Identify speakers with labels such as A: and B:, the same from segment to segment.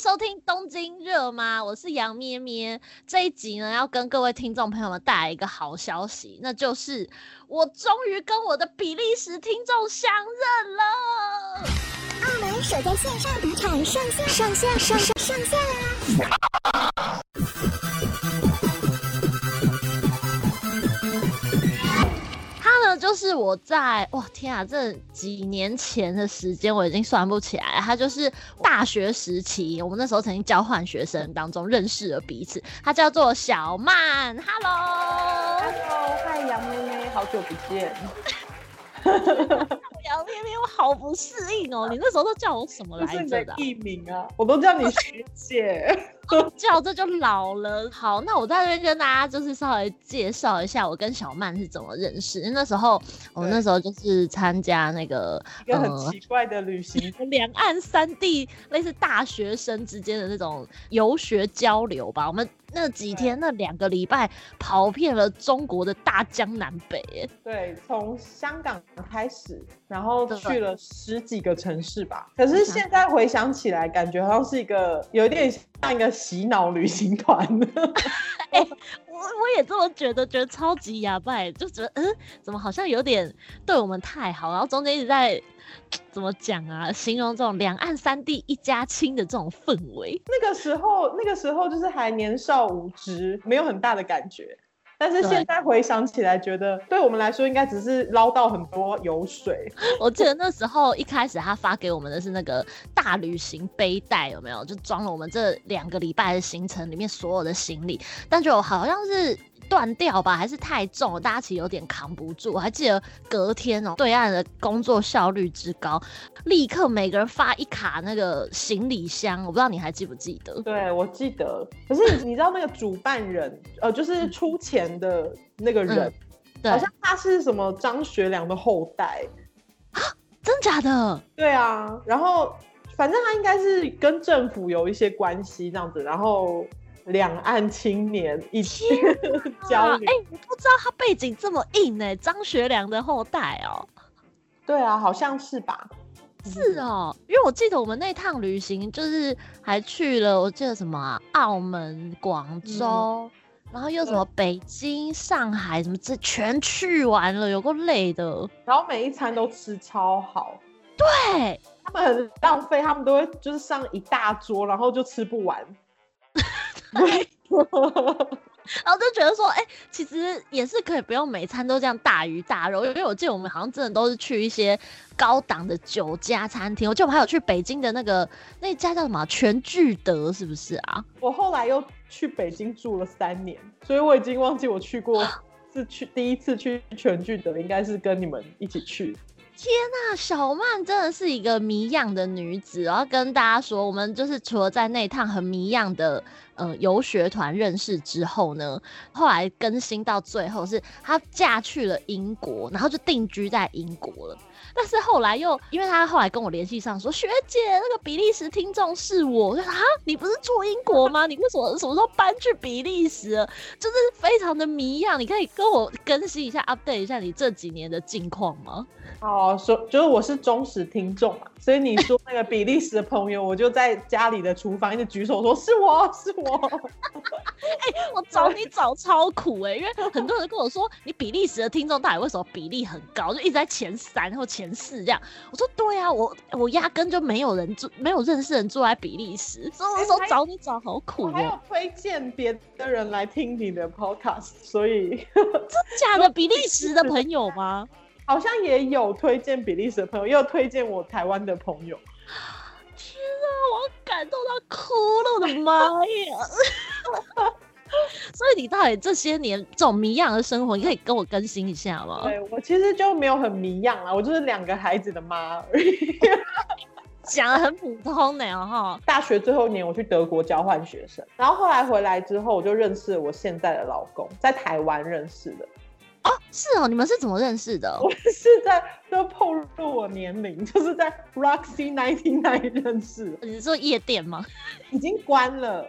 A: 收听东京热吗？我是杨咩咩。这一集呢，要跟各位听众朋友们带来一个好消息，那就是我终于跟我的比利时听众相认了。
B: 澳门首在线上赌场上线，上线，上线，上线啦！
A: 就是我在哇天啊，这几年前的时间我已经算不起来了。他就是大学时期，我们那时候曾经交换学生当中认识了彼此。他叫做小曼，Hello，Hello，
C: 嗨，杨妹妹，好久不见。
A: 杨咩咩，我好不适应哦。你那时候都叫我什么来着的？
C: 艺名啊，我都叫你学姐。
A: 叫这就老了。好，那我在这边跟大家就是稍微介绍一下我跟小曼是怎么认识。因为那时候我们那时候就是参加那个
C: 一个很奇怪的旅行，
A: 两、呃、岸三地类似大学生之间的那种游学交流吧。我们那几天那两个礼拜跑遍了中国的大江南北。
C: 对，从香港开始，然后去了十几个城市吧。可是现在回想起来，感觉好像是一个有一点像一个。洗脑旅行团，
A: 哎、欸，我我也这么觉得，觉得超级哑巴，就觉得嗯，怎么好像有点对我们太好，然后中间一直在怎么讲啊，形容这种两岸三地一家亲的这种氛围。
C: 那个时候，那个时候就是还年少无知，没有很大的感觉。但是现在回想起来，觉得对我们来说应该只是捞到很多油水。
A: 我记得那时候一开始他发给我们的是那个大旅行背带，有没有？就装了我们这两个礼拜的行程里面所有的行李，但就好像是。断掉吧，还是太重了，大家其实有点扛不住。我还记得隔天哦、喔，对岸的工作效率之高，立刻每个人发一卡那个行李箱，我不知道你还记不记得？
C: 对，我记得。可是你 知道那个主办人，呃，就是出钱的那个人，好像他是什么张学良的后代
A: 啊？真假的？
C: 对啊，然后反正他应该是跟政府有一些关系这样子，然后。两岸青年一起 交流，
A: 哎、欸，我不知道他背景这么硬呢、欸，张学良的后代哦、喔。
C: 对啊，好像是吧？
A: 是哦、喔，因为我记得我们那趟旅行就是还去了，我记得什么啊，澳门、广州、嗯，然后又什么北京、上海，什么这全去完了，有够累的。
C: 然后每一餐都吃超好，
A: 对，
C: 他们很浪费，他们都会就是上一大桌，然后就吃不完。
A: 对，然后就觉得说，哎、欸，其实也是可以不用每餐都这样大鱼大肉，因为我记得我们好像真的都是去一些高档的酒家餐厅。我记得我们还有去北京的那个那家叫什么全聚德，是不是啊？
C: 我后来又去北京住了三年，所以我已经忘记我去过，是去第一次去全聚德，应该是跟你们一起去。
A: 天呐，小曼真的是一个谜样的女子。我要跟大家说，我们就是除了在那趟很谜样的呃游学团认识之后呢，后来更新到最后是她嫁去了英国，然后就定居在英国了。但是后来又，因为他后来跟我联系上说，学姐，那个比利时听众是我，我说啊，你不是住英国吗？你为什么什么时候搬去比利时了？就是非常的谜样，你可以跟我更新一下，update 一下你这几年的近况吗？
C: 哦，说就是我是忠实听众嘛，所以你说那个比利时的朋友，我就在家里的厨房一直举手说是我是我。
A: 哎、欸，我找你找超苦哎、欸，因为很多人跟我说，你比利时的听众到底为什么比例很高，就一直在前三或前四这样。我说对啊，我我压根就没有人住，没有认识人住在比利时，所以我说找你找好苦、喔。
C: 我还有推荐别的人来听你的 podcast，所以
A: 真假的比利时的朋友吗？
C: 好像也有推荐比利时的朋友，也有推荐我台湾的朋友。
A: 天啊，我感动到哭了，我的妈呀！所以你到底这些年这种迷样的生活，你可以跟我更新一下吗？
C: 对，我其实就没有很迷样啊，我就是两个孩子的妈而已，
A: 讲的很普通的哈。
C: 大学最后一年我去德国交换学生，然后后来回来之后，我就认识了我现在的老公，在台湾认识的。
A: 哦，是哦，你们是怎么认识的？
C: 我是在都透露我年龄，就是在 Roxy Ninety Nine 认识。
A: 你是说夜店吗？
C: 已经关了，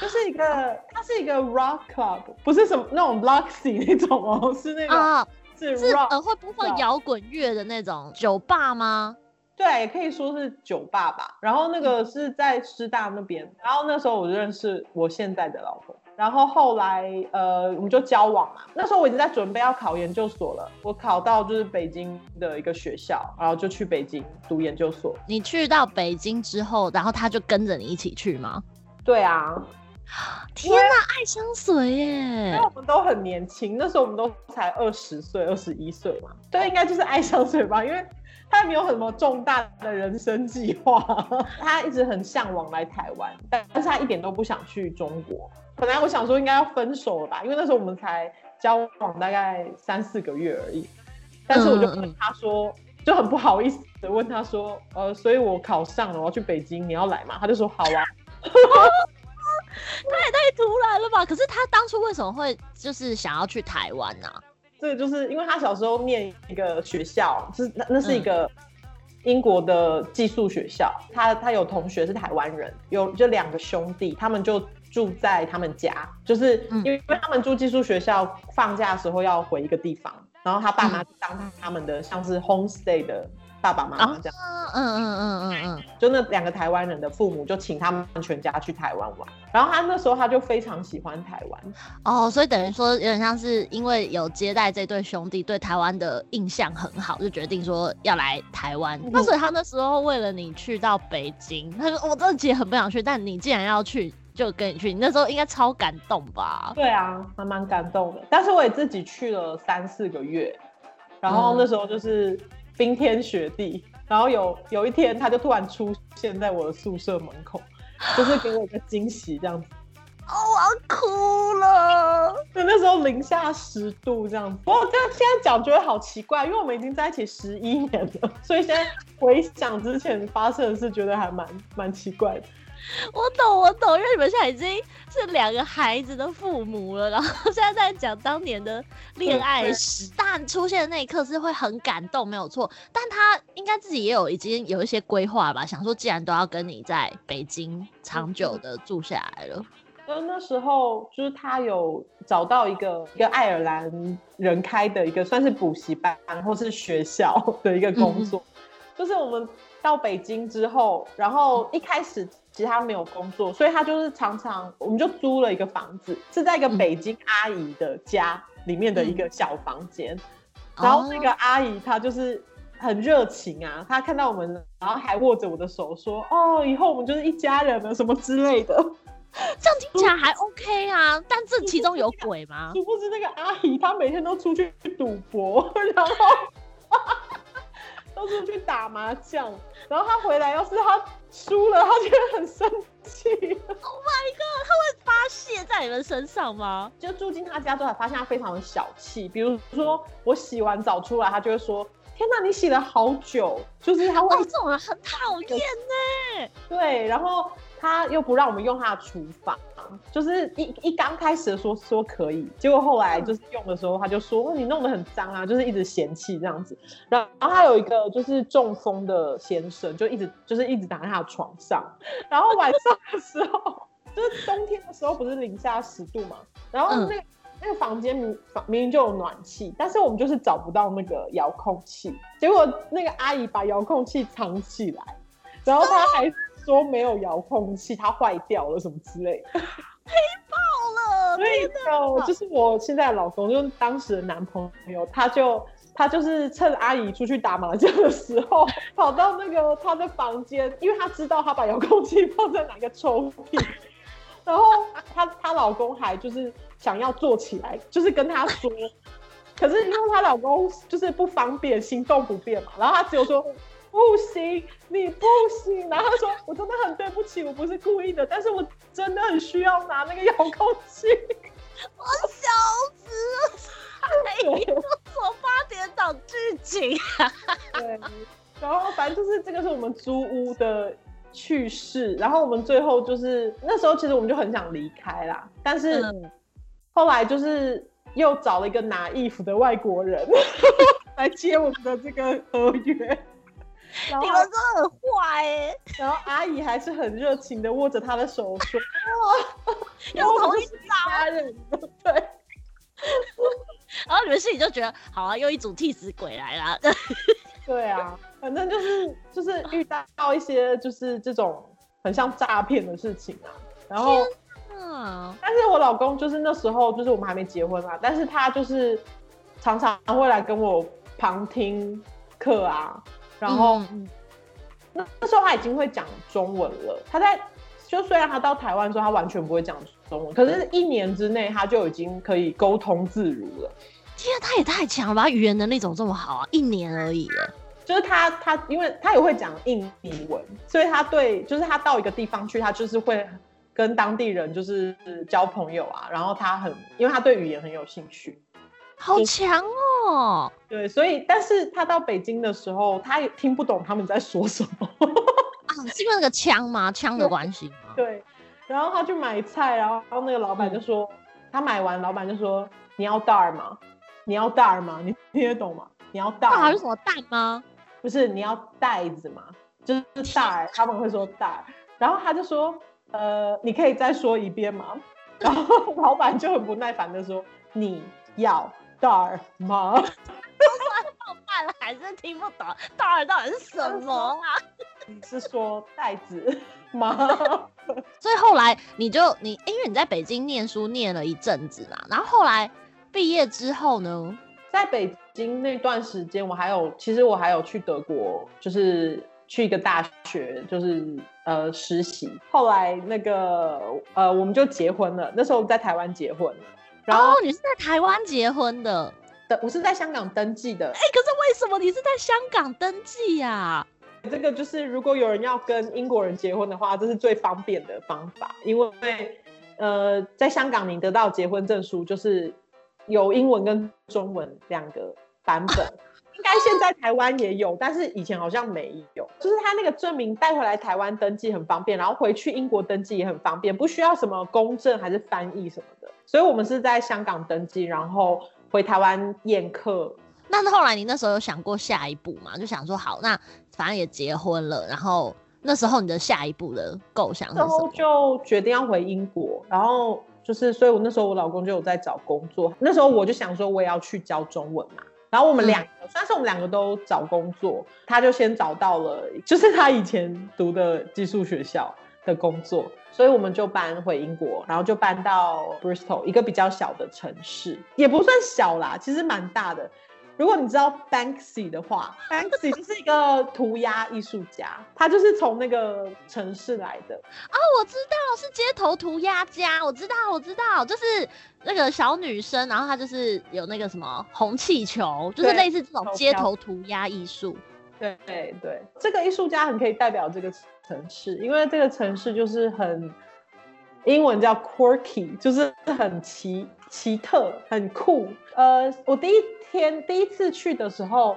C: 就是一个，它是一个 Rock Club，不是什么那种 Roxy 那种哦，是那种、个、
A: 啊，
C: 是 Rock，
A: 是呃会播放摇滚乐的那种酒吧吗？
C: 对，也可以说是酒吧吧。然后那个是在师大那边，然后那时候我就认识我现在的老公。然后后来呃，我们就交往嘛。那时候我已经在准备要考研究所了，我考到就是北京的一个学校，然后就去北京读研究所。
A: 你去到北京之后，然后他就跟着你一起去吗？
C: 对啊。
A: 天哪，爱相随耶！因
C: 为我们都很年轻，那时候我们都才二十岁、二十一岁嘛。对，应该就是爱相随吧，因为他也没有什么重大的人生计划，他一直很向往来台湾，但是他一点都不想去中国。本来我想说应该要分手了吧，因为那时候我们才交往大概三四个月而已。但是我就问他说，嗯、就很不好意思的问他说，呃，所以我考上了，我要去北京，你要来吗？他就说好啊。
A: 他也太突然了吧！可是他当初为什么会就是想要去台湾呢？啊？
C: 这个就是因为他小时候念一个学校，就是那那是一个英国的寄宿学校。嗯、他他有同学是台湾人，有就两个兄弟，他们就住在他们家，就是因为因为他们住寄宿学校，放假的时候要回一个地方，然后他爸妈当他们的像是 homestay 的。爸爸妈妈这样，嗯嗯嗯嗯嗯，就那两个台湾人的父母就请他们全家去台湾玩，然后他那时候他就非常喜欢台湾，
A: 哦，所以等于说有点像是因为有接待这对兄弟，对台湾的印象很好，就决定说要来台湾。嗯、那所以他那时候为了你去到北京，他说我真的其实很不想去，但你既然要去，就跟你去。你那时候应该超感动吧？
C: 对啊，还蛮感动的。但是我也自己去了三四个月，然后那时候就是。嗯冰天雪地，然后有有一天，他就突然出现在我的宿舍门口，就是给我一个惊喜这样子。
A: 哦，我要哭了。
C: 对，那时候零下十度这样子。不过这样现在讲觉得好奇怪，因为我们已经在一起十一年了，所以现在回想之前发生的事，觉得还蛮蛮奇怪的。
A: 我懂，我懂，因为你们现在已经是两个孩子的父母了，然后现在在讲当年的恋爱史。但出现的那一刻是会很感动，没有错。但他应该自己也有已经有一些规划吧，想说既然都要跟你在北京长久的住下来了。
C: 那那时候就是他有找到一个一个爱尔兰人开的一个算是补习班或是学校的一个工作，嗯、就是我们到北京之后，然后一开始。其实他没有工作，所以他就是常常，我们就租了一个房子，是在一个北京阿姨的家里面的一个小房间。嗯、然后那个阿姨她就是很热情啊，她看到我们，然后还握着我的手说：“哦，以后我们就是一家人了，什么之类的。”
A: 这样听起来还 OK 啊，但这其中有鬼吗？
C: 殊不知那个阿姨她每天都出去赌博，然后。都是去打麻将，然后他回来，要是他输了，他就会很生气。
A: Oh my god，他会发泄在你们身上吗？
C: 就住进他家之后，才发现他非常的小气。比如说我洗完澡出来，他就会说：“天哪，你洗了好久。”就是他会、
A: 哦、这种人很讨厌呢。
C: 对，然后他又不让我们用他的厨房。就是一一刚开始说说可以，结果后来就是用的时候，他就说、你弄得很脏啊，就是一直嫌弃这样子。然后他有一个就是中风的先生，就一直就是一直打在他的床上。然后晚上的时候，就是冬天的时候不是零下十度嘛，然后那个、那个房间明明明就有暖气，但是我们就是找不到那个遥控器。结果那个阿姨把遥控器藏起来，然后他还。说没有遥控器，它坏掉了什么之类的，
A: 黑爆了。
C: 所以就就是我现在的老公，就是当时的男朋友，他就他就是趁阿姨出去打麻将的时候，跑到那个他的房间，因为他知道他把遥控器放在哪个抽屉，然后他她老公还就是想要坐起来，就是跟她说，可是因为她老公就是不方便，行动不便嘛，然后她只有说。不行，你不行。然后他说：“我真的很对不起，我不是故意的，但是我真的很需要拿那个遥控器。”
A: 我笑死了，哎呦，我八点档剧情。
C: 对，然后反正就是这个是我们租屋的趣事。然后我们最后就是那时候其实我们就很想离开啦，但是后来就是又找了一个拿衣服的外国人 来接我们的这个合约。
A: 你们真的很坏哎！
C: 然后阿姨还是很热情的握着他的手说：“
A: 哇，又同一
C: 家人。”对。
A: 然后你们心里就觉得：“好啊，又一组替死鬼来了。”
C: 对啊，反正就是就是遇到一些就是这种很像诈骗的事情啊。然后，
A: 啊，
C: 但是我老公就是那时候就是我们还没结婚嘛，但是他就是常常会来跟我旁听课啊。然后，
A: 嗯、
C: 那那时候他已经会讲中文了。他在就虽然他到台湾之后他完全不会讲中文，可是一年之内他就已经可以沟通自如了。
A: 天啊，他也太强了吧！语言能力怎么这么好啊？一年而已，
C: 就是他他，因为他也会讲印尼文，所以他对，就是他到一个地方去，他就是会跟当地人就是交朋友啊。然后他很，因为他对语言很有兴趣，
A: 好强哦。
C: 对，所以但是他到北京的时候，他也听不懂他们在说什么
A: 啊？是因为那个枪吗？枪的关系吗？
C: 对。然后他去买菜，然后然后那个老板就说，嗯、他买完，老板就说你要袋儿吗？你要袋儿吗？你听得懂吗？你要袋？
A: 还是什么袋吗？
C: 不是，你要袋子吗？就是 袋，他们会说袋。然后他就说，呃，你可以再说一遍吗？然后老板就很不耐烦的说，你要袋吗？说
A: 到半了还是听不懂，袋到底是什么啊？
C: 你是说袋子吗？
A: 所以后来你就你，因为你在北京念书念了一阵子嘛，然后后来。毕业之后呢，
C: 在北京那段时间，我还有，其实我还有去德国，就是去一个大学，就是呃实习。后来那个呃，我们就结婚了。那时候在台湾结婚，然后、
A: 哦、你是在台湾结婚的？
C: 的，我是在香港登记的。
A: 哎、欸，可是为什么你是在香港登记呀、啊？
C: 这个就是如果有人要跟英国人结婚的话，这是最方便的方法，因为呃，在香港你得到结婚证书就是。有英文跟中文两个版本，应该现在台湾也有，但是以前好像没有。就是他那个证明带回来台湾登记很方便，然后回去英国登记也很方便，不需要什么公证还是翻译什么的。所以我们是在香港登记，然后回台湾验客。
A: 那后来你那时候有想过下一步吗？就想说好，那反正也结婚了，然后那时候你的下一步的构想是什么？然后
C: 就决定要回英国，然后。就是，所以我那时候我老公就有在找工作。那时候我就想说，我也要去教中文嘛。然后我们两个，嗯、算是我们两个都找工作，他就先找到了，就是他以前读的寄宿学校的工作。所以我们就搬回英国，然后就搬到 Bristol 一个比较小的城市，也不算小啦，其实蛮大的。如果你知道 Banksy 的话，Banksy 就是一个涂鸦艺术家，他就是从那个城市来的。
A: 哦，我知道是街头涂鸦家，我知道，我知道，就是那个小女生，然后她就是有那个什么红气球，就是类似这种街头涂鸦艺术。
C: 对对对，这个艺术家很可以代表这个城市，因为这个城市就是很英文叫 quirky，就是很奇奇特，很酷。呃，我第一。天第一次去的时候，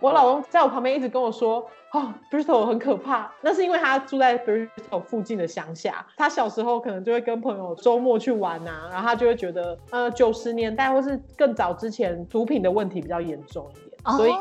C: 我老公在我旁边一直跟我说：“哦，Bristol 很可怕。”那是因为他住在 Bristol 附近的乡下，他小时候可能就会跟朋友周末去玩啊，然后他就会觉得，呃，九十年代或是更早之前，毒品的问题比较严重一点，哦、所以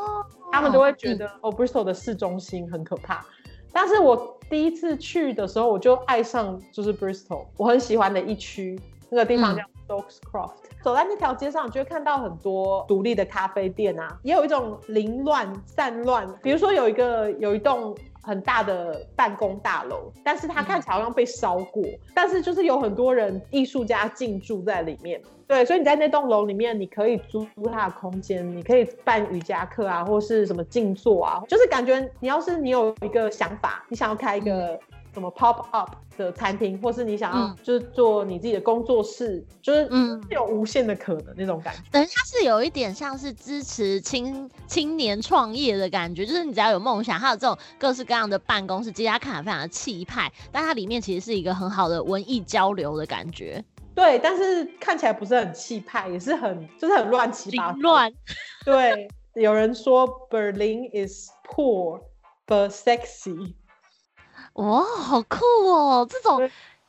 C: 他们都会觉得、嗯、哦，Bristol 的市中心很可怕。但是我第一次去的时候，我就爱上就是 Bristol，我很喜欢的一区，那个地方叫 Stokes Croft。嗯走在那条街上，你就会看到很多独立的咖啡店啊，也有一种凌乱散乱。比如说有一个有一栋很大的办公大楼，但是它看起来好像被烧过，嗯、但是就是有很多人艺术家进驻在里面。对，所以你在那栋楼里面，你可以租它的空间，你可以办瑜伽课啊，或是什么静坐啊，就是感觉你要是你有一个想法，你想要开一个。嗯什么 pop up 的餐厅，或是你想要就是做你自己的工作室，嗯、就是嗯，有无限的可能那种感觉。
A: 等于它是有一点像是支持青青年创业的感觉，就是你只要有梦想，还有这种各式各样的办公室，其实它看起来非常的气派，但它里面其实是一个很好的文艺交流的感觉。
C: 对，但是看起来不是很气派，也是很就是很乱七八糟。
A: 乱。
C: 对，有人说 Berlin is poor but sexy。
A: 哇，好酷哦！这种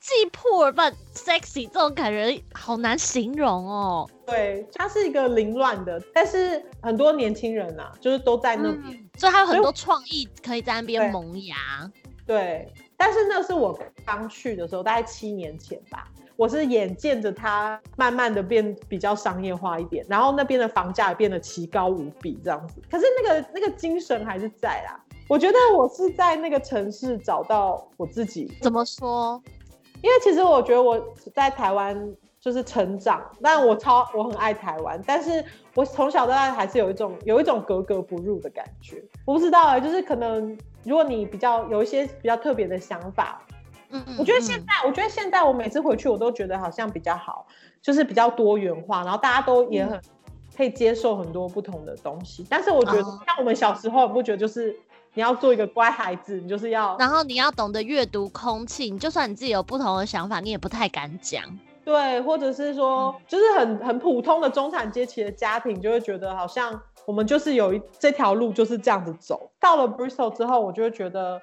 A: 既 poor but sexy 这种感觉好难形容哦。
C: 对，它是一个凌乱的，但是很多年轻人啊，就是都在那边，
A: 嗯，所以它有很多创意可以在那边萌芽。
C: 对，但是那是我刚去的时候，大概七年前吧。我是眼见着它慢慢的变比较商业化一点，然后那边的房价也变得奇高无比这样子。可是那个那个精神还是在啦。我觉得我是在那个城市找到我自己。
A: 怎么说？
C: 因为其实我觉得我在台湾就是成长，但我超我很爱台湾，但是我从小到大还是有一种有一种格格不入的感觉。我不知道啊，就是可能如果你比较有一些比较特别的想法。嗯，我觉得现在，我觉得现在我每次回去，我都觉得好像比较好，就是比较多元化，然后大家都也很可以接受很多不同的东西。但是我觉得，像我们小时候，不觉得就是你要做一个乖孩子，你就是要，
A: 然后你要懂得阅读空气，你就算你自己有不同的想法，你也不太敢讲。
C: 对，或者是说，就是很很普通的中产阶级的家庭，就会觉得好像我们就是有一这条路就是这样子走。到了 Bristol 之后，我就会觉得。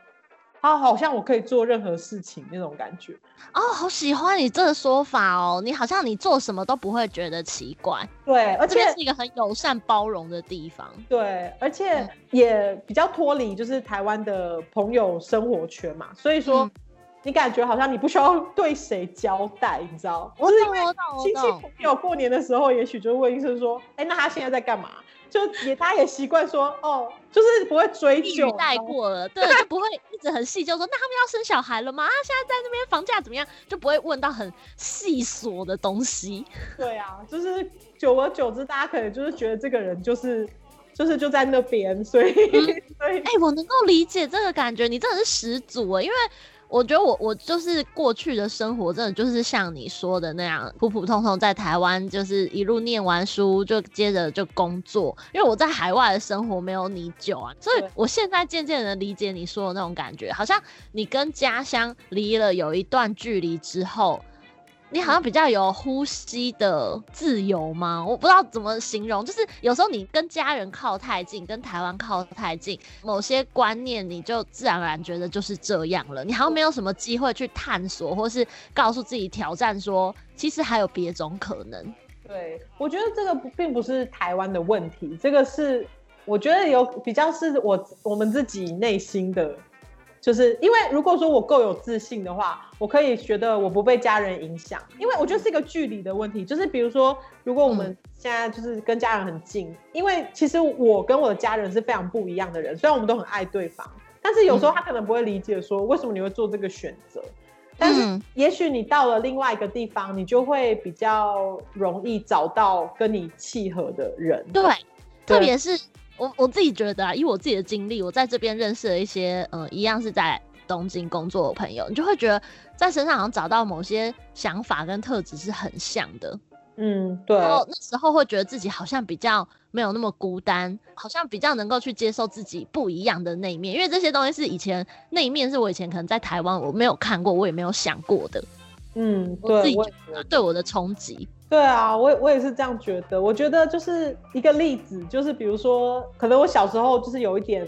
C: 啊，好像我可以做任何事情那种感觉
A: 哦，好喜欢你这个说法哦。你好像你做什么都不会觉得奇怪，
C: 对，而且
A: 是一个很友善包容的地方，
C: 对，而且也比较脱离就是台湾的朋友生活圈嘛，所以说、嗯、你感觉好像你不需要 对谁交代，你知道？
A: 我懂，我懂，
C: 亲戚朋友过年的时候，也许就问医生说，哎、欸，那他现在在干嘛？就也，他也习惯说哦，就是不会追究，
A: 带过了，对，就不会一直很细究说，那他们要生小孩了吗？啊，现在在那边房价怎么样？就不会问到很细琐的东西。
C: 对啊，就是久而久之，大家可能就是觉得这个人就是就是就在那边，所以，嗯、所以，
A: 哎、欸，我能够理解这个感觉，你真的是始祖啊，因为。我觉得我我就是过去的生活，真的就是像你说的那样，普普通通在台湾，就是一路念完书就接着就工作。因为我在海外的生活没有你久啊，所以我现在渐渐的理解你说的那种感觉，好像你跟家乡离了有一段距离之后。你好像比较有呼吸的自由吗？我不知道怎么形容，就是有时候你跟家人靠太近，跟台湾靠太近，某些观念你就自然而然觉得就是这样了。你好像没有什么机会去探索，或是告诉自己挑战说，其实还有别种可能。
C: 对，我觉得这个并不是台湾的问题，这个是我觉得有比较是我我们自己内心的。就是因为如果说我够有自信的话，我可以觉得我不被家人影响，因为我觉得是一个距离的问题。就是比如说，如果我们现在就是跟家人很近，因为其实我跟我的家人是非常不一样的人，虽然我们都很爱对方，但是有时候他可能不会理解说为什么你会做这个选择。但是也许你到了另外一个地方，你就会比较容易找到跟你契合的人。
A: 对，特别是。我我自己觉得啊，以我自己的经历，我在这边认识了一些，呃，一样是在东京工作的朋友，你就会觉得在身上好像找到某些想法跟特质是很像的。
C: 嗯，对。
A: 然后那时候会觉得自己好像比较没有那么孤单，好像比较能够去接受自己不一样的那一面，因为这些东西是以前那一面是我以前可能在台湾我没有看过，我也没有想过的。
C: 嗯，对，
A: 我自己觉得对我的冲击。
C: 对啊，我我也是这样觉得。我觉得就是一个例子，就是比如说，可能我小时候就是有一点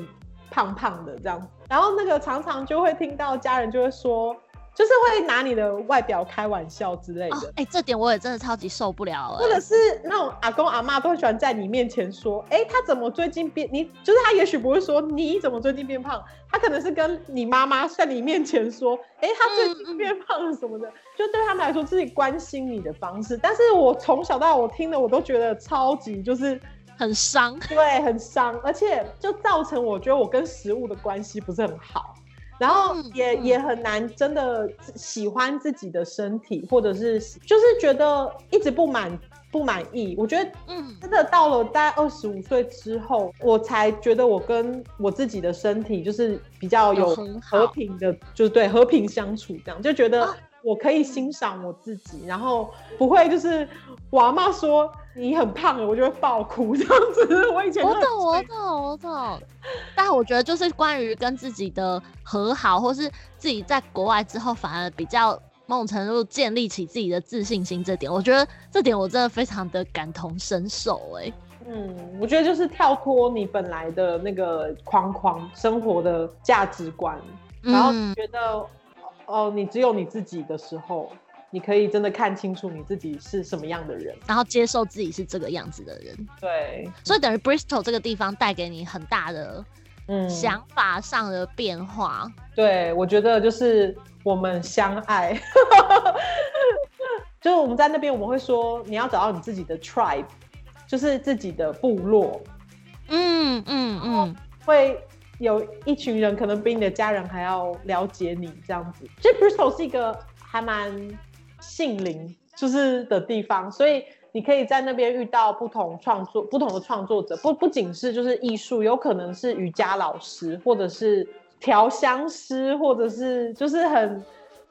C: 胖胖的这样，然后那个常常就会听到家人就会说。就是会拿你的外表开玩笑之类的，哎、哦
A: 欸，这点我也真的超级受不了了。
C: 或者是那种阿公阿妈都喜欢在你面前说，哎、欸，他怎么最近变？你就是他也许不会说你怎么最近变胖，他可能是跟你妈妈在你面前说，哎、欸，他最近变胖了什么的，就对他们来说自己关心你的方式。但是我从小到大我听的我都觉得超级就是
A: 很伤，
C: 对，很伤，而且就造成我觉得我跟食物的关系不是很好。然后也、嗯、也很难真的喜欢自己的身体，或者是就是觉得一直不满不满意。我觉得，嗯，真的到了大概二十五岁之后，我才觉得我跟我自己的身体就是比较有和平的，就是对和平相处，这样就觉得我可以欣赏我自己，然后不会就是我阿嬷说。你很胖了，我就会爆哭这样子。我以前
A: 我懂，我懂，我懂。但我觉得就是关于跟自己的和好，或是自己在国外之后，反而比较某种程度建立起自己的自信心。这点，我觉得这点我真的非常的感同身受。哎，
C: 嗯，我觉得就是跳脱你本来的那个框框，生活的价值观，然后觉得哦、你只有你自己的时候。你可以真的看清楚你自己是什么样的人，
A: 然后接受自己是这个样子的人。
C: 对，
A: 所以等于 Bristol 这个地方带给你很大的嗯，想法上的变化。
C: 对，我觉得就是我们相爱，就是我们在那边我们会说，你要找到你自己的 tribe，就是自己的部落。嗯嗯嗯，会有一群人可能比你的家人还要了解你这样子。其实 Bristol 是一个还蛮性灵就是的地方，所以你可以在那边遇到不同创作、不同的创作者，不不仅是就是艺术，有可能是瑜伽老师，或者是调香师，或者是就是很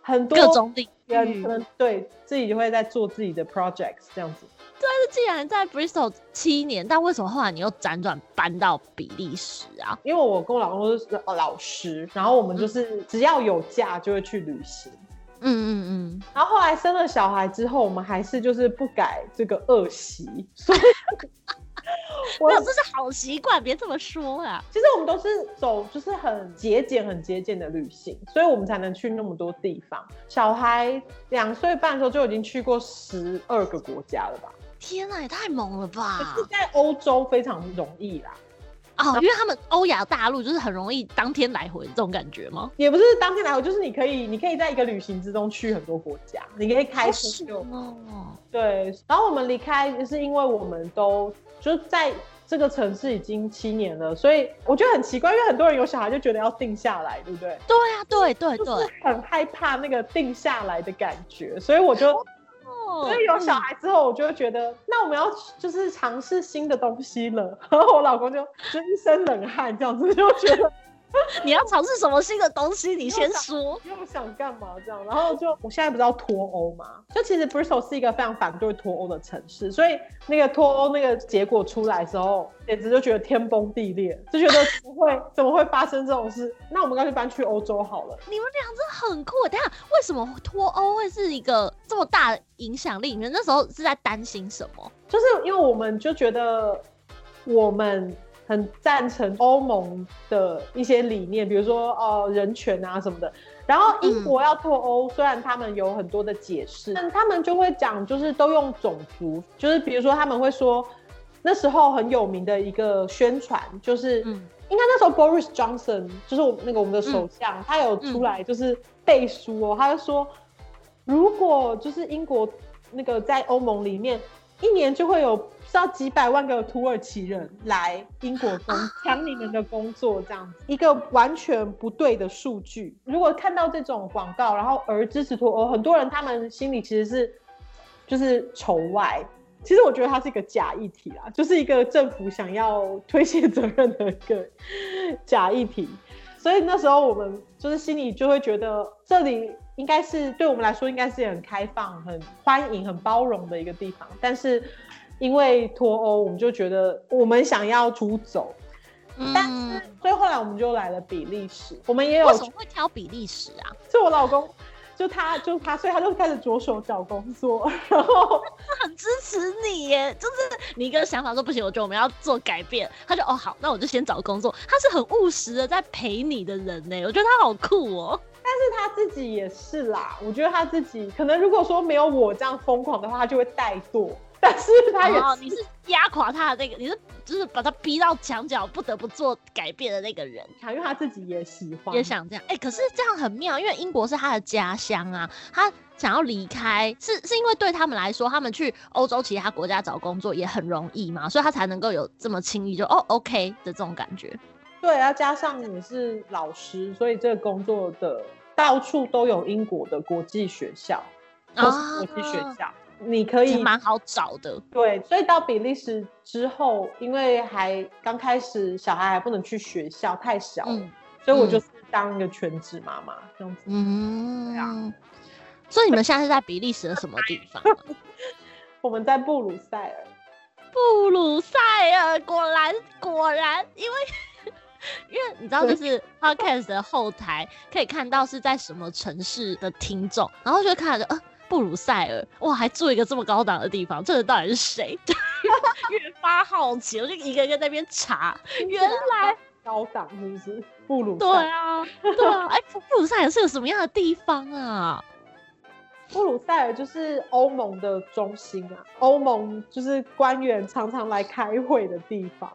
C: 很多
A: 各种领域，
C: 可能对自己就会在做自己的 projects 这样子。
A: 对，既然在 Bristol 七年，但为什么后来你又辗转搬到比利时啊？
C: 因为我跟我老公都是老师，然后我们就是只要有假就会去旅行。嗯嗯嗯。然后后来生了小孩之后，我们还是就是不改这个恶习，所以
A: 没有，这是好习惯，别这么说啊。
C: 其实我们都是走就是很节俭、很节俭的旅行，所以我们才能去那么多地方。小孩两岁半的时候就已经去过十二个国家了吧？
A: 天哪，也太猛了吧！
C: 可是在欧洲非常容易啦，
A: 哦，因为他们欧亚大陆就是很容易当天来回这种感觉吗？
C: 也不是当天来回，就是你可以，你可以在一个旅行之中去很多国家，你可以开车就。哦。对，然后我们离开是因为我们都就是在这个城市已经七年了，所以我觉得很奇怪，因为很多人有小孩就觉得要定下来，对不对？
A: 对啊，对对对，
C: 就是很害怕那个定下来的感觉，所以我就。所以有小孩之后，我就会觉得，那我们要就是尝试新的东西了。然后我老公就就一身冷汗，这样子就觉得。
A: 你要尝试什么新的东西？你先说。
C: 又想干嘛这样？然后就我现在不知道脱欧嘛？就其实 Bristol 是一个非常反对脱欧的城市，所以那个脱欧那个结果出来的时候，简直就觉得天崩地裂，就觉得不会怎么会发生这种事？那我们干脆搬去欧洲好了。
A: 你们俩真的很酷。等下，为什么脱欧会是一个这么大的影响力？你们那时候是在担心什么？
C: 就是因为我们就觉得我们。很赞成欧盟的一些理念，比如说哦、呃、人权啊什么的。然后英国要脱欧，嗯、虽然他们有很多的解释，但他们就会讲，就是都用种族，就是比如说他们会说，那时候很有名的一个宣传，就是、嗯、应该那时候 Boris Johnson 就是我那个我们的首相，嗯、他有出来就是背书哦，他就说，如果就是英国那个在欧盟里面，一年就会有。是要几百万个土耳其人来英国工抢你们的工作，这样子一个完全不对的数据。如果看到这种广告，然后而支持脱欧，很多人他们心里其实是就是仇外。其实我觉得它是一个假议题啦，就是一个政府想要推卸责任的一个假议题。所以那时候我们就是心里就会觉得，这里应该是对我们来说应该是很开放、很欢迎、很包容的一个地方，但是。因为脱欧，我们就觉得我们想要出走，嗯、但是所以后来我们就来了比利时。我们也有
A: 为什么会挑比利时啊？
C: 就我老公，就他，就他，所以他就开始着手找工作，然后
A: 他很支持你耶。就是你一个想法说不行，我觉得我们要做改变，他就哦好，那我就先找工作。他是很务实的在陪你的人呢，我觉得他好酷哦。
C: 但是他自己也是啦，我觉得他自己可能如果说没有我这样疯狂的话，他就会怠惰。但是他也是，
A: 你是压垮他的那个，你是就是把他逼到墙角，不得不做改变的那个人。
C: 因为他自己也喜欢，
A: 也想这样。哎、欸，可是这样很妙，因为英国是他的家乡啊，他想要离开，是是因为对他们来说，他们去欧洲其他国家找工作也很容易嘛，所以他才能够有这么轻易就哦 OK 的这种感觉。
C: 对，要加上你是老师，所以这个工作的到处都有英国的国际学校，都是国际学校。啊你可以
A: 蛮好找的，
C: 对，所以到比利时之后，因为还刚开始，小孩还不能去学校，太小了，嗯、所以我就是当一个全职妈妈这样子。嗯，对啊。
A: 所以你们现在是在比利时的什么地方？
C: 我们在布鲁塞尔。
A: 布鲁塞尔，果然果然，因为 因为你知道，就是 Podcast 的后台可以看到是在什么城市的听众，然后就看着呃。布鲁塞尔，哇，还住一个这么高档的地方，这个到底是谁？越发好奇，我就一个一个在那边查，原来
C: 高档是不是？布鲁
A: 对啊，对啊，哎、欸，布鲁塞尔是个什么样的地方啊？
C: 布鲁塞尔就是欧盟的中心啊，欧盟就是官员常常来开会的地方。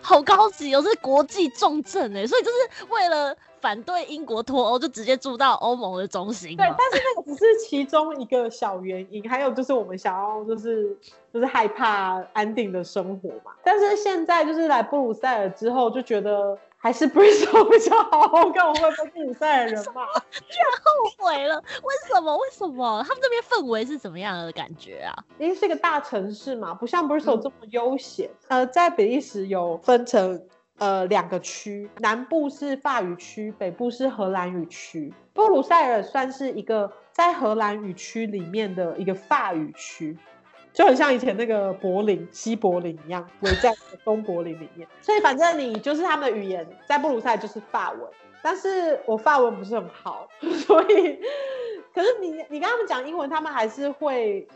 A: 好高级哦，是国际重镇哎，所以就是为了反对英国脱欧，就直接住到欧盟的中心。
C: 对，但是那个只是其中一个小原因，还有就是我们想要就是就是害怕安定的生活嘛。但是现在就是来布鲁塞尔之后，就觉得。还是 Bristol 比较好，我看我会被布鲁塞尔人骂，
A: 居然后悔了。为什么？为什么？他们这边氛围是怎么样的感觉啊？
C: 因为是一个大城市嘛，不像 Bristol 这么悠闲。嗯、呃，在比利时有分成呃两个区，南部是法语区，北部是荷兰语区。布鲁塞尔算是一个在荷兰语区里面的一个法语区。就很像以前那个柏林、西柏林一样，围在东柏林里面。所以反正你就是他们的语言，在布鲁塞尔就是法文。但是我法文不是很好，所以，可是你你跟他们讲英文，他们还是会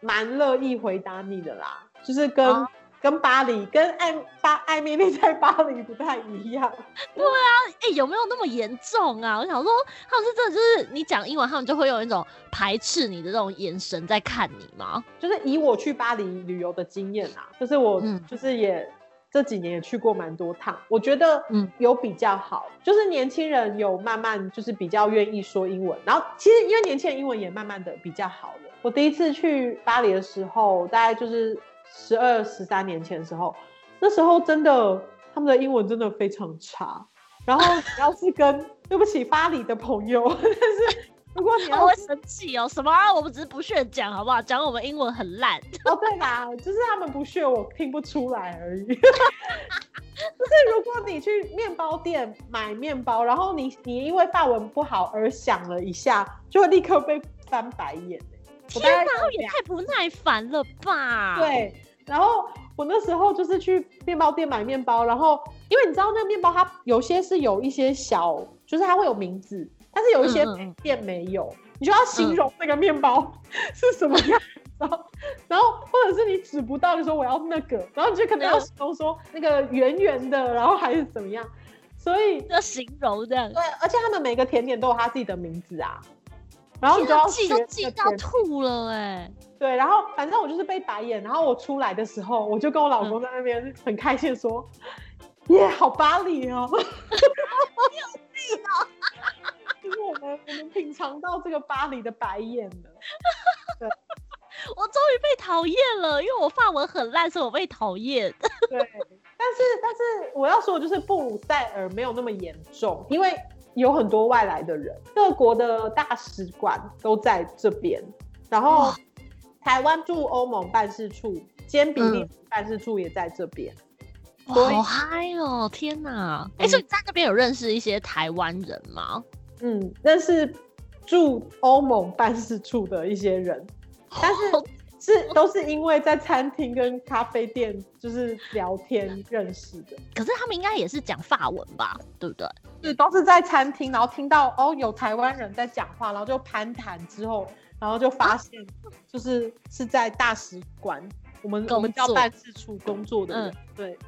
C: 蛮乐意回答你的啦。就是跟。啊跟巴黎，跟艾巴艾米丽在巴黎不太一样。
A: 对啊，哎、欸，有没有那么严重啊？我想说，他们是真的就是你讲英文，他们就会用一种排斥你的这种眼神在看你吗？
C: 就是以我去巴黎旅游的经验啊，就是我就是也、嗯、这几年也去过蛮多趟，我觉得嗯有比较好，嗯、就是年轻人有慢慢就是比较愿意说英文，然后其实因为年轻人英文也慢慢的比较好了。我第一次去巴黎的时候，大概就是。十二十三年前的时候，那时候真的他们的英文真的非常差。然后你要是跟对不起巴黎的朋友，但是如果你要
A: 会生气哦，什么啊？我们只是不屑讲好不好？讲我们英文很烂
C: 哦，对啦，就是他们不屑，我听不出来而已。就是如果你去面包店买面包，然后你你因为法文不好而想了一下，就会立刻被翻白眼。
A: 天哪，他也太不耐烦了吧！
C: 对，然后我那时候就是去面包店买面包，然后因为你知道那个面包它有些是有一些小，就是它会有名字，但是有一些店没有，你就要形容那个面包 是什么样，然后然后或者是你指不到，你说我要那个，然后你就可能要形容说那个圆圆的，然后还是怎么样，所以
A: 要形容这样。
C: 对，而且他们每个甜点都有他自己的名字啊。然后你就要
A: 记都记到吐了哎、欸，
C: 对，然后反正我就是被白眼，然后我出来的时候，我就跟我老公在那边很开心说，耶、嗯，yeah, 好巴黎哦，好有病啊，就是我们我们品尝到这个巴黎的白眼了，对，
A: 我终于被讨厌了，因为我发文很烂，所以我被讨厌，
C: 对，但是但是我要说的就是布鲁塞尔没有那么严重，因为。有很多外来的人，各国的大使馆都在这边，然后台湾驻欧盟办事处兼比利时办事处也在这边，
A: 嗯、好嗨哦！天哪！哎、嗯，所以在那边有认识一些台湾人吗？
C: 嗯，认识驻欧盟办事处的一些人，但是。是都是因为在餐厅跟咖啡店就是聊天认识的，
A: 可是他们应该也是讲法文吧，对不对？
C: 是都是在餐厅，然后听到哦有台湾人在讲话，然后就攀谈之后，然后就发现就是是在大使馆，我们我们叫办事处工作的人，嗯、对，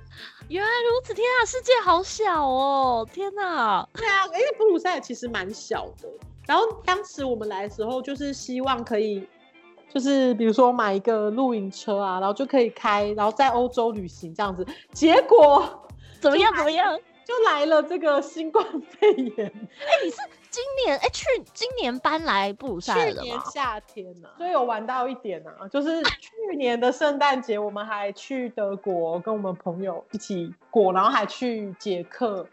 A: 原来如此，天啊，世界好小哦，天哪，
C: 对啊，因为布鲁塞尔其实蛮小的，然后当时我们来的时候就是希望可以。就是比如说买一个露营车啊，然后就可以开，然后在欧洲旅行这样子。结果
A: 怎么样？怎么样？
C: 就来了这个新冠肺炎。哎、
A: 欸，你是今年哎、欸、去今年搬来布鲁塞尔的吗？
C: 去年夏天呢、啊，所以有玩到一点啊。就是去年的圣诞节，我们还去德国跟我们朋友一起过，然后还去捷克。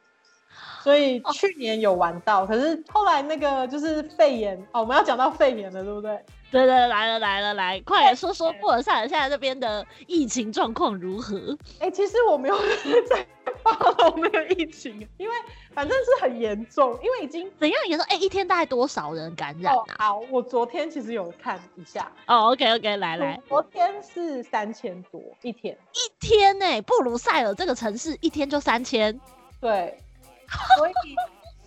C: 所以去年有玩到，可是后来那个就是肺炎哦，我们要讲到肺炎了，对不对？
A: 对对，来了来了来，快点说说布鲁塞尔现在这边的疫情状况如何？
C: 哎、欸，其实我没有 在发了，没有疫情，因为反正是很严重，因为已经
A: 怎样严重？哎、欸，一天大概多少人感染、啊
C: 哦？好，我昨天其实有看一下。
A: 哦，OK OK，来来，
C: 昨天是三千多一天，
A: 一天呢、欸？布鲁塞尔这个城市一天就三千？
C: 对。所以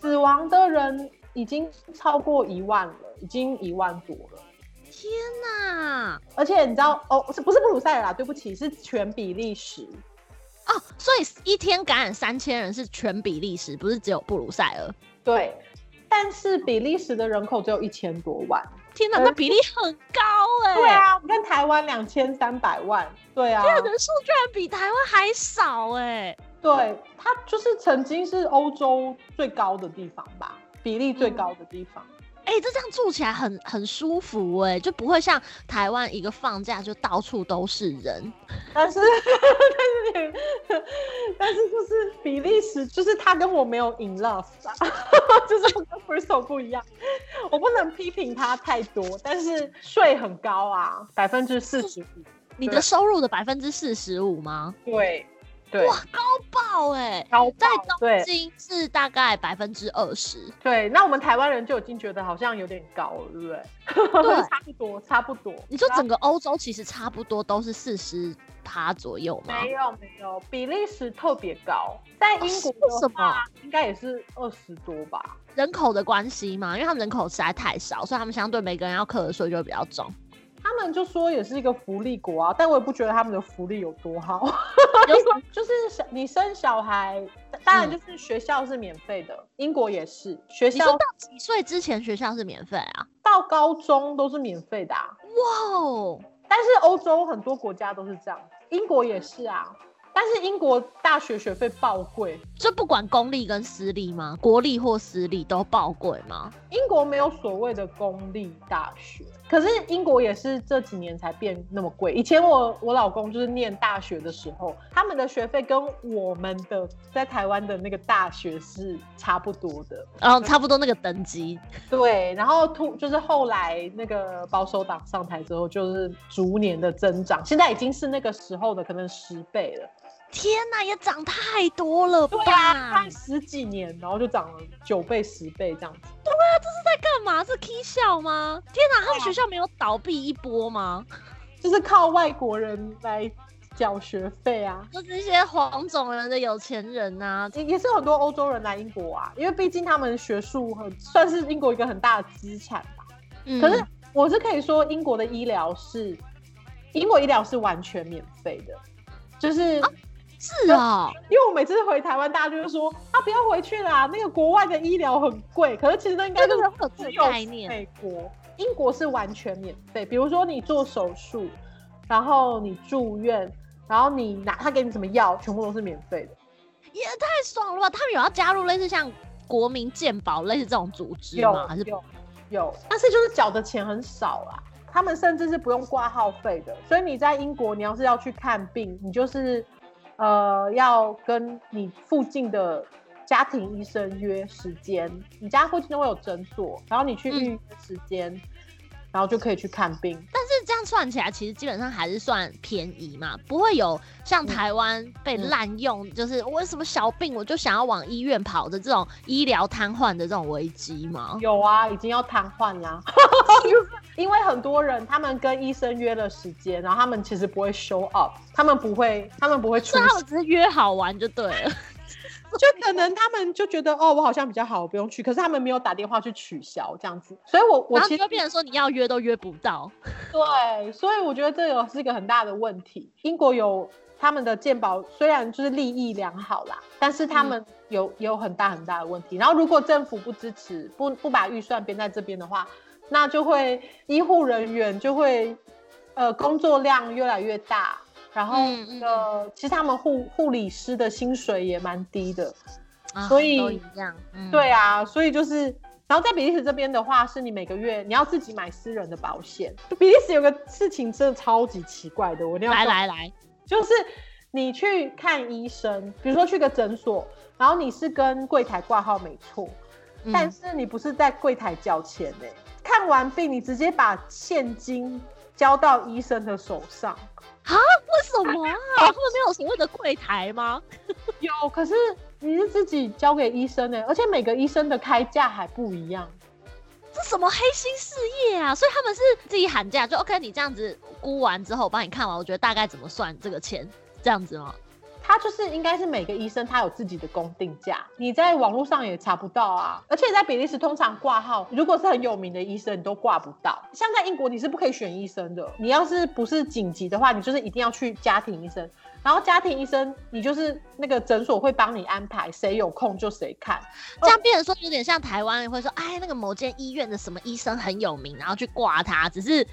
C: 死亡的人已经超过一万了，已经一万多了。
A: 天哪！
C: 而且你知道哦，是不是布鲁塞尔啦？对不起，是全比利时。
A: 哦，所以一天感染三千人是全比利时，不是只有布鲁塞尔。
C: 对，但是比利时的人口只有一千多万。
A: 天哪，那比例很高哎、欸。
C: 对啊，你看台湾两千三百万。对啊，
A: 这样人数居然比台湾还少哎、欸。
C: 对，它就是曾经是欧洲最高的地方吧，比例最高的地方。
A: 哎、嗯欸，这这样住起来很很舒服哎、欸，就不会像台湾一个放假就到处都是人。
C: 但是，但是，但是就是比利时，就是他跟我没有 in love，啊 就是跟 Bristol 不一样。我不能批评他太多，但是税很高啊，百分之四十五。
A: 你的收入的百分之四十五吗？
C: 对。对
A: 哇，高爆哎、欸！
C: 高
A: 在东京是大概百分之二十。
C: 对，那我们台湾人就已经觉得好像有点高了，对不对？对，差不多，差不多。
A: 你说整个欧洲其实差不多都是四十趴左右吗？
C: 没有，没有，比利时特别高。在英国的话，应该也是二十多吧？
A: 人口的关系嘛，因为他们人口实在太少，所以他们相对每个人要课的税就会比较重。
C: 他们就说也是一个福利国啊，但我也不觉得他们的福利有多好。就是小你生小孩，当然就是学校是免费的，嗯，英国也是学校。
A: 到几岁之前学校是免费啊？
C: 到高中都是免费的啊。
A: 哇哦！
C: 但是欧洲很多国家都是这样，英国也是啊。但是英国大学学费爆贵，
A: 这不管公立跟私立吗？国立或私立都爆贵吗？
C: 英国没有所谓的公立大学，可是英国也是这几年才变那么贵。以前我我老公就是念大学的时候，他们的学费跟我们的在台湾的那个大学是差不多的，
A: 然后差不多那个等级。
C: 对，然后突就是后来那个保守党上台之后，就是逐年的增长，现在已经是那个时候的可能十倍了。
A: 天哪，也涨太多了吧？
C: 对啊，看十几年，然后就涨了九倍、十倍这样子。
A: 对啊，这是在干嘛？是 K 笑吗？天哪，他们学校没有倒闭一波吗？
C: 就是靠外国人来缴学费啊，
A: 就是一些黄种人的有钱人啊，
C: 也也是很多欧洲人来英国啊，因为毕竟他们学术很算是英国一个很大的资产吧。嗯。可是我是可以说，英国的医疗是英国医疗是完全免费的，就是。啊
A: 是啊，
C: 因为我每次回台湾，大家就会说啊，不要回去啦，那个国外的医疗很贵。可是其实那应该就是只有概念。美国、英国是完全免费，比如说你做手术，然后你住院，然后你拿他给你什么药，全部都是免费的。
A: 也太爽了吧！他们有要加入类似像国民健保类似这种组织吗？还是
C: 有有，但是就是缴的钱很少啦。他们甚至是不用挂号费的，所以你在英国，你要是要去看病，你就是。呃，要跟你附近的家庭医生约时间，你家附近都会有诊所，然后你去预约时间。嗯然后就可以去看病，
A: 样算起来，其实基本上还是算便宜嘛，不会有像台湾被滥用，嗯、就是我有什么小病我就想要往医院跑的这种医疗瘫痪的这种危机吗？
C: 有啊，已经要瘫痪啦，因为很多人他们跟医生约了时间，然后他们其实不会 show up，他们不会，他们不会出现，他们
A: 只是约好玩就对了。
C: 就可能他们就觉得哦，我好像比较好，我不用去。可是他们没有打电话去取消这样子，所以我我其实
A: 就变成说你要约都约不到。
C: 对，所以我觉得这个是一个很大的问题。英国有他们的健保，虽然就是利益良好啦，但是他们有、嗯、有很大很大的问题。然后如果政府不支持，不不把预算编在这边的话，那就会医护人员就会呃工作量越来越大。然后，呃、其实他们护护理师的薪水也蛮低的，
A: 啊、
C: 所以
A: 都一样、嗯，
C: 对啊，所以就是，然后在比利时这边的话，是你每个月你要自己买私人的保险。比利时有个事情真的超级奇怪的，我一定要
A: 来来来，
C: 就是你去看医生，比如说去个诊所，然后你是跟柜台挂号没错、嗯，但是你不是在柜台交钱看完病你直接把现金交到医生的手上。
A: 啊？为什么啊？他们没有所谓的柜台吗？
C: 有，可是你是自己交给医生呢，而且每个医生的开价还不一样。
A: 这什么黑心事业啊？所以他们是自己喊价，就 OK，你这样子估完之后，我帮你看完，我觉得大概怎么算这个钱，这样子吗？
C: 他就是应该是每个医生他有自己的公定价，你在网络上也查不到啊。而且在比利时通常挂号，如果是很有名的医生，你都挂不到。像在英国你是不可以选医生的，你要是不是紧急的话，你就是一定要去家庭医生。然后家庭医生你就是那个诊所会帮你安排谁有空就谁看，
A: 这样变成说有点像台湾会说，哎，那个某间医院的什么医生很有名，然后去挂他，只是。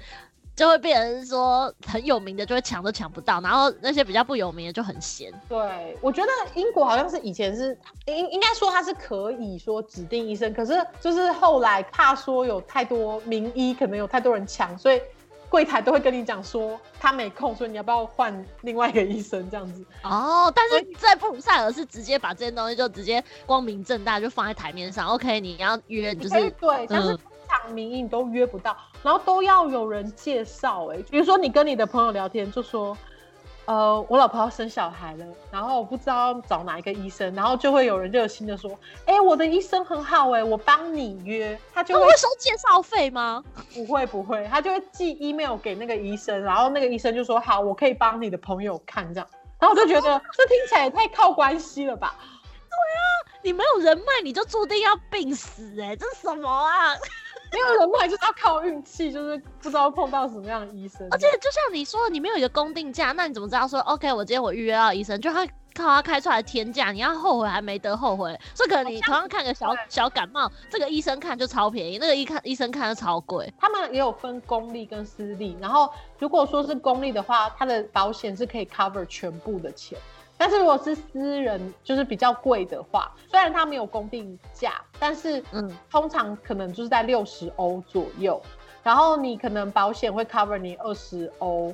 A: 就会变成说很有名的就会抢都抢不到，然后那些比较不有名的就很闲。
C: 对，我觉得英国好像是以前是应应该说它是可以说指定医生，可是就是后来怕说有太多名医，可能有太多人抢，所以。柜台都会跟你讲说他没空，所以你要不要换另外一个医生这样子？
A: 哦，但是在布鲁塞尔是直接把这些东西就直接光明正大就放在台面上。OK，你要约就是
C: 对，像是通常名医你都约不到，然后都要有人介绍。哎，比如说你跟你的朋友聊天，就说。呃，我老婆要生小孩了，然后我不知道找哪一个医生，然后就会有人热心的说，哎、欸，我的医生很好、欸，哎，我帮你约，他就会，
A: 会收介绍费吗？
C: 不会不会，他就会寄 email 给那个医生，然后那个医生就说好，我可以帮你的朋友看这样，然后我就觉得这听起来也太靠关系了吧？
A: 对啊，你没有人脉，你就注定要病死、欸，哎，这是什么啊？
C: 没有人脉就是要靠运气，就是不知道碰到什么样的医生。
A: 而且就像你说的，你没有一个公定价，那你怎么知道说 OK？我今天我预约到医生，就他靠他开出来的天价，你要后悔还没得后悔。所以可能你同样看个小小感冒，这个医生看就超便宜，那个医看医生看就超贵。
C: 他们也有分公立跟私立，然后如果说是公立的话，他的保险是可以 cover 全部的钱。但是如果是私人，就是比较贵的话，虽然它没有公定价，但是嗯，通常可能就是在六十欧左右。然后你可能保险会 cover 你二十欧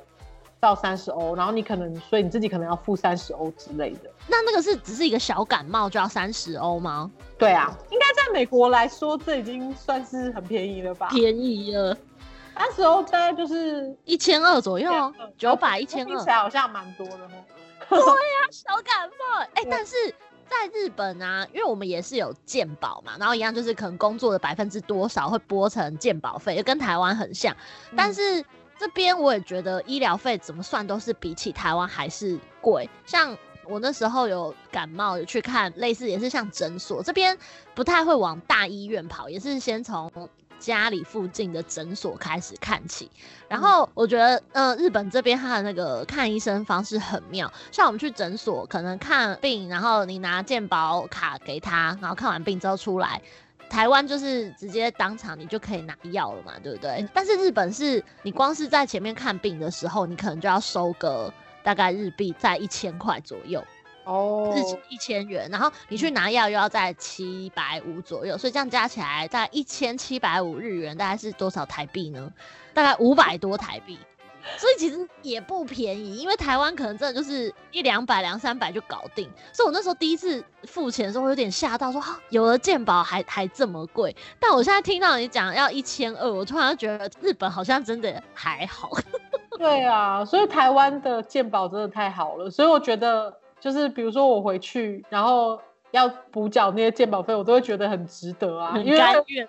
C: 到三十欧，然后你可能所以你自己可能要付三十欧之类的。
A: 那那个是只是一个小感冒就要三十欧吗？
C: 对啊，应该在美国来说，这已经算是很便宜了吧？
A: 便宜了，
C: 三十欧大概就是
A: 一千二左右，九百一千二，
C: 听起来好像蛮多的
A: 对呀，小感冒。哎、欸，但是在日本啊，因为我们也是有健保嘛，然后一样就是可能工作的百分之多少会拨成健保费，就跟台湾很像。但是这边我也觉得医疗费怎么算都是比起台湾还是贵。像我那时候有感冒，有去看类似也是像诊所，这边不太会往大医院跑，也是先从。家里附近的诊所开始看起，然后我觉得，呃，日本这边他的那个看医生方式很妙，像我们去诊所可能看病，然后你拿健保卡给他，然后看完病之后出来，台湾就是直接当场你就可以拿药了嘛，对不对？但是日本是你光是在前面看病的时候，你可能就要收个大概日币在一千块左右。哦，日币一千元，然后你去拿药又要在七百五左右，所以这样加起来大概一千七百五日元，大概是多少台币呢？大概五百多台币，所以其实也不便宜。因为台湾可能真的就是一两百、两三百就搞定，所以我那时候第一次付钱的时候，我有点吓到说，说有了健保还还这么贵。但我现在听到你讲要一千二，我突然觉得日本好像真的还好。
C: 对啊，所以台湾的健保真的太好了，所以我觉得。就是比如说我回去，然后要补缴那些健保费，我都会觉得很值得啊，很甘愿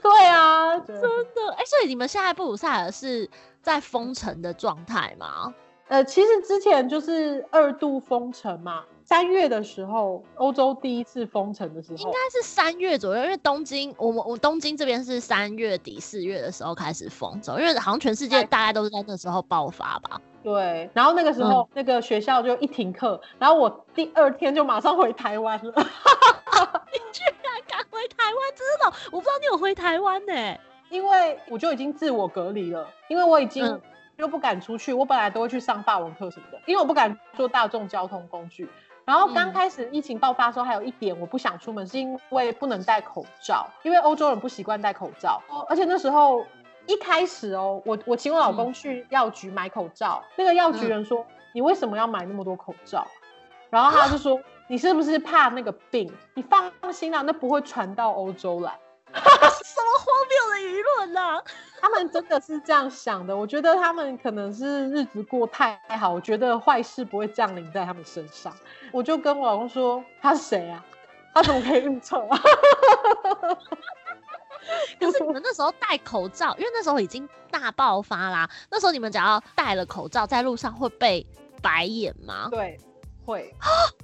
C: 对啊，
A: 真的哎、欸，所以你们现在布鲁塞尔是在封城的状态吗？
C: 呃，其实之前就是二度封城嘛。三月的时候，欧洲第一次封城的时候，
A: 应该是三月左右，因为东京，我们我东京这边是三月底四月的时候开始封城，因为好像全世界大概都是在那时候爆发吧。
C: 对，然后那个时候、嗯、那个学校就一停课，然后我第二天就马上回台湾了。
A: 你居然敢回台湾？真的，我不知道你有回台湾呢、欸，
C: 因为我就已经自我隔离了，因为我已经又不敢出去，我本来都会去上法文课什么的，因为我不敢坐大众交通工具。然后刚开始疫情爆发的时候，还有一点我不想出门，是因为不能戴口罩，因为欧洲人不习惯戴口罩。而且那时候一开始哦，我我请我老公去药局买口罩，那个药局人说：“你为什么要买那么多口罩？”然后他就说：“ 你是不是怕那个病？你放心啦，那不会传到欧洲来。”
A: 什么荒谬的舆论啊！
C: 他们真的是这样想的。我觉得他们可能是日子过太好，我觉得坏事不会降临在他们身上。我就跟我老公说：“他是谁啊？他怎么可以预测啊？”
A: 可是你们那时候戴口罩，因为那时候已经大爆发啦。那时候你们只要戴了口罩，在路上会被白眼吗？
C: 对，会。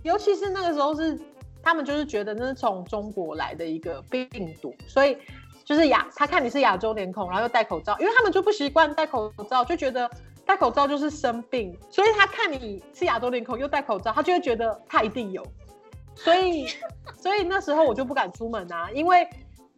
C: 尤其是那个时候是。他们就是觉得那是从中国来的一个病毒，所以就是亚他看你是亚洲脸孔，然后又戴口罩，因为他们就不习惯戴口罩，就觉得戴口罩就是生病，所以他看你是亚洲脸孔又戴口罩，他就会觉得他一定有，所以所以那时候我就不敢出门啊，因为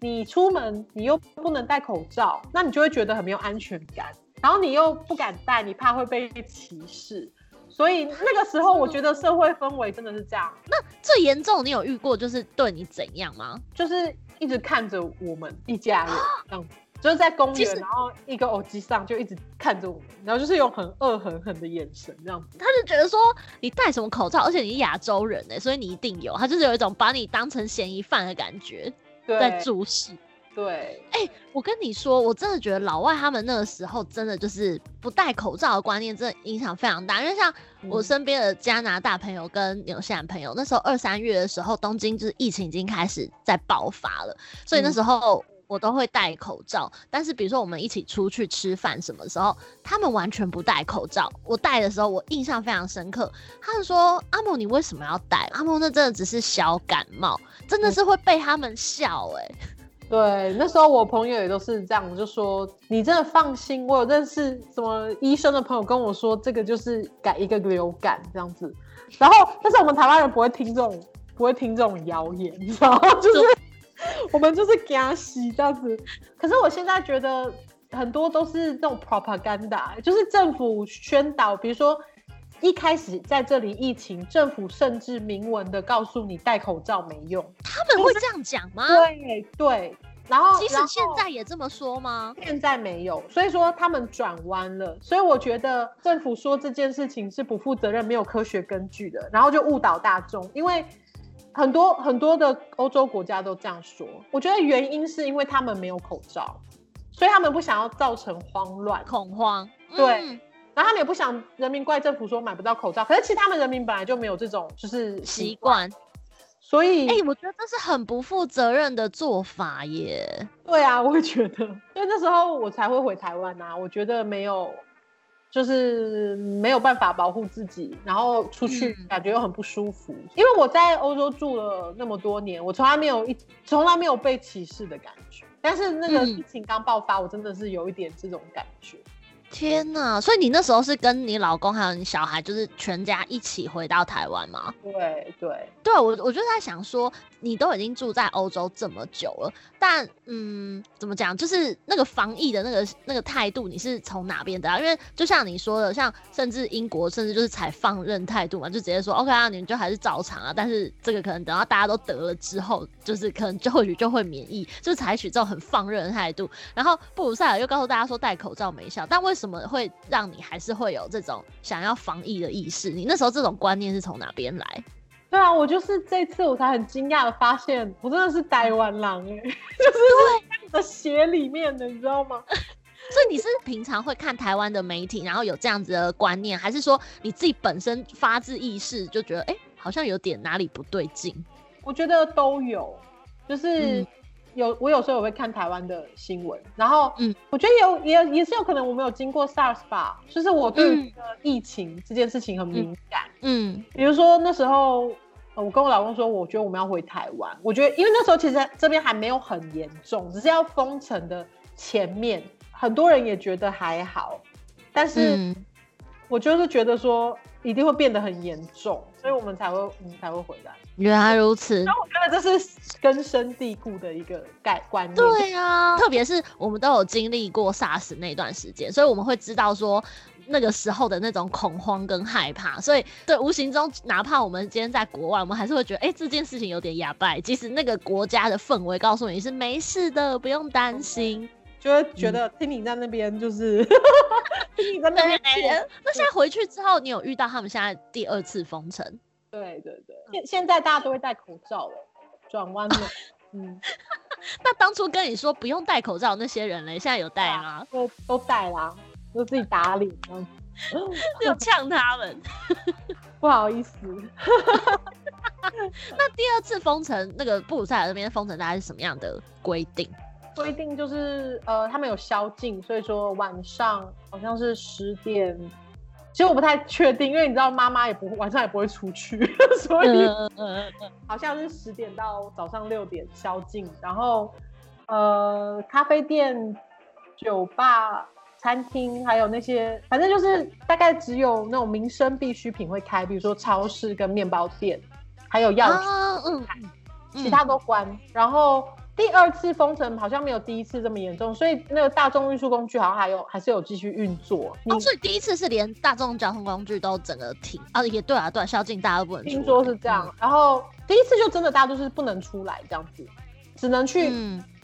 C: 你出门你又不能戴口罩，那你就会觉得很没有安全感。然后你又不敢戴，你怕会被歧视，所以 那个时候我觉得社会氛围真的是这样。
A: 那最严重，你有遇过就是对你怎样吗？
C: 就是一直看着我们一家人这样子。就是在公园，然后一个耳机上就一直看着我们，然后就是用很恶狠狠的眼神这样子。
A: 他就觉得说你戴什么口罩，而且你是亚洲人呢，所以你一定有。他就是有一种把你当成嫌疑犯的感觉，在注视。
C: 对，
A: 哎、欸，我跟你说，我真的觉得老外他们那个时候真的就是不戴口罩的观念，真的影响非常大。因为像我身边的加拿大朋友跟纽西兰朋友，那时候二三月的时候，东京就是疫情已经开始在爆发了，所以那时候。嗯我都会戴口罩，但是比如说我们一起出去吃饭什么时候，他们完全不戴口罩。我戴的时候，我印象非常深刻。他们说：“阿莫，你为什么要戴？”阿莫，那真的只是小感冒，真的是会被他们笑哎、欸。
C: 对，那时候我朋友也都是这样，就说你真的放心。我有认识什么医生的朋友跟我说，这个就是改一个流感这样子。然后，但是我们台湾人不会听这种，不会听这种谣言，你知道吗？就是。我们就是给他洗这样子，可是我现在觉得很多都是这种 propaganda，就是政府宣导，比如说一开始在这里疫情，政府甚至明文的告诉你戴口罩没用，
A: 他们会这样讲吗？
C: 对对，然后
A: 即使现在也这么说吗？
C: 现在没有，所以说他们转弯了，所以我觉得政府说这件事情是不负责任、没有科学根据的，然后就误导大众，因为。很多很多的欧洲国家都这样说，我觉得原因是因为他们没有口罩，所以他们不想要造成慌乱
A: 恐慌。
C: 对，嗯、然后他们也不想人民怪政府说买不到口罩，可是其实他们人民本来就没有这种就是习惯，所以
A: 哎、欸，我觉得这是很不负责任的做法耶。
C: 对啊，我也觉得，所以那时候我才会回台湾啊，我觉得没有。就是没有办法保护自己，然后出去感觉又很不舒服。嗯、因为我在欧洲住了那么多年，我从来没有一从来没有被歧视的感觉。但是那个疫情刚爆发，嗯、我真的是有一点这种感觉。
A: 天哪！所以你那时候是跟你老公还有你小孩，就是全家一起回到台湾吗？
C: 对对
A: 对，我我就在想说，你都已经住在欧洲这么久了，但嗯，怎么讲，就是那个防疫的那个那个态度，你是从哪边得到？因为就像你说的，像甚至英国甚至就是采放任态度嘛，就直接说 OK 啊，你们就还是照常啊。但是这个可能等到大家都得了之后，就是可能就或许就会免疫，就是采取这种很放任的态度。然后布鲁塞尔又告诉大家说戴口罩没效，但为什么会让你还是会有这种想要防疫的意识？你那时候这种观念是从哪边来？
C: 对啊，我就是这次我才很惊讶的发现，我真的是台湾狼哎，就是在血里面的，你知道吗？
A: 所以你是平常会看台湾的媒体，然后有这样子的观念，还是说你自己本身发自意识就觉得，哎、欸，好像有点哪里不对劲？
C: 我觉得都有，就是。嗯有我有时候也会看台湾的新闻，然后嗯，我觉得有也也是有可能我没有经过 SARS 吧，就是我对于疫情这件事情很敏感，嗯，嗯，比如说那时候我跟我老公说，我觉得我们要回台湾，我觉得因为那时候其实这边还没有很严重，只是要封城的前面，很多人也觉得还好，但是我就是觉得说一定会变得很严重，所以我们才会我们才会回来。
A: 原来如此，
C: 那我觉得这是根深蒂固的一个概观念。
A: 对啊，特别是我们都有经历过 SARS 那段时间，所以我们会知道说那个时候的那种恐慌跟害怕。所以对，无形中，哪怕我们今天在国外，我们还是会觉得，哎、欸，这件事情有点哑巴。即使那个国家的氛围告诉你是没事的，不用担心，
C: 就会觉得听你在那边就是，听你在那边。
A: 那现在回去之后，你有遇到他们现在第二次封城？
C: 对对对，现现在大家都会戴口罩了，转弯了。嗯，
A: 那当初跟你说不用戴口罩那些人嘞，现在有戴吗？
C: 都都戴啦，都自己打脸，
A: 就呛他们。
C: 不好意思。
A: 那第二次封城，那个布鲁塞尔那边封城大概是什么样的规定？
C: 规定就是呃，他们有宵禁，所以说晚上好像是十点。其实我不太确定，因为你知道妈妈也不晚上也不会出去，所以好像是十点到早上六点宵禁，然后呃咖啡店、酒吧、餐厅还有那些，反正就是大概只有那种民生必需品会开，比如说超市跟面包店，还有药局，其他都关。然后第二次封城好像没有第一次这么严重，所以那个大众运输工具好像还有还是有继续运作。
A: 哦，所以第一次是连大众交通工具都整个停啊？也对啊，对，宵禁大家都不能出。
C: 听说是这样，嗯、然后第一次就真的大家都是不能出来这样子，只能去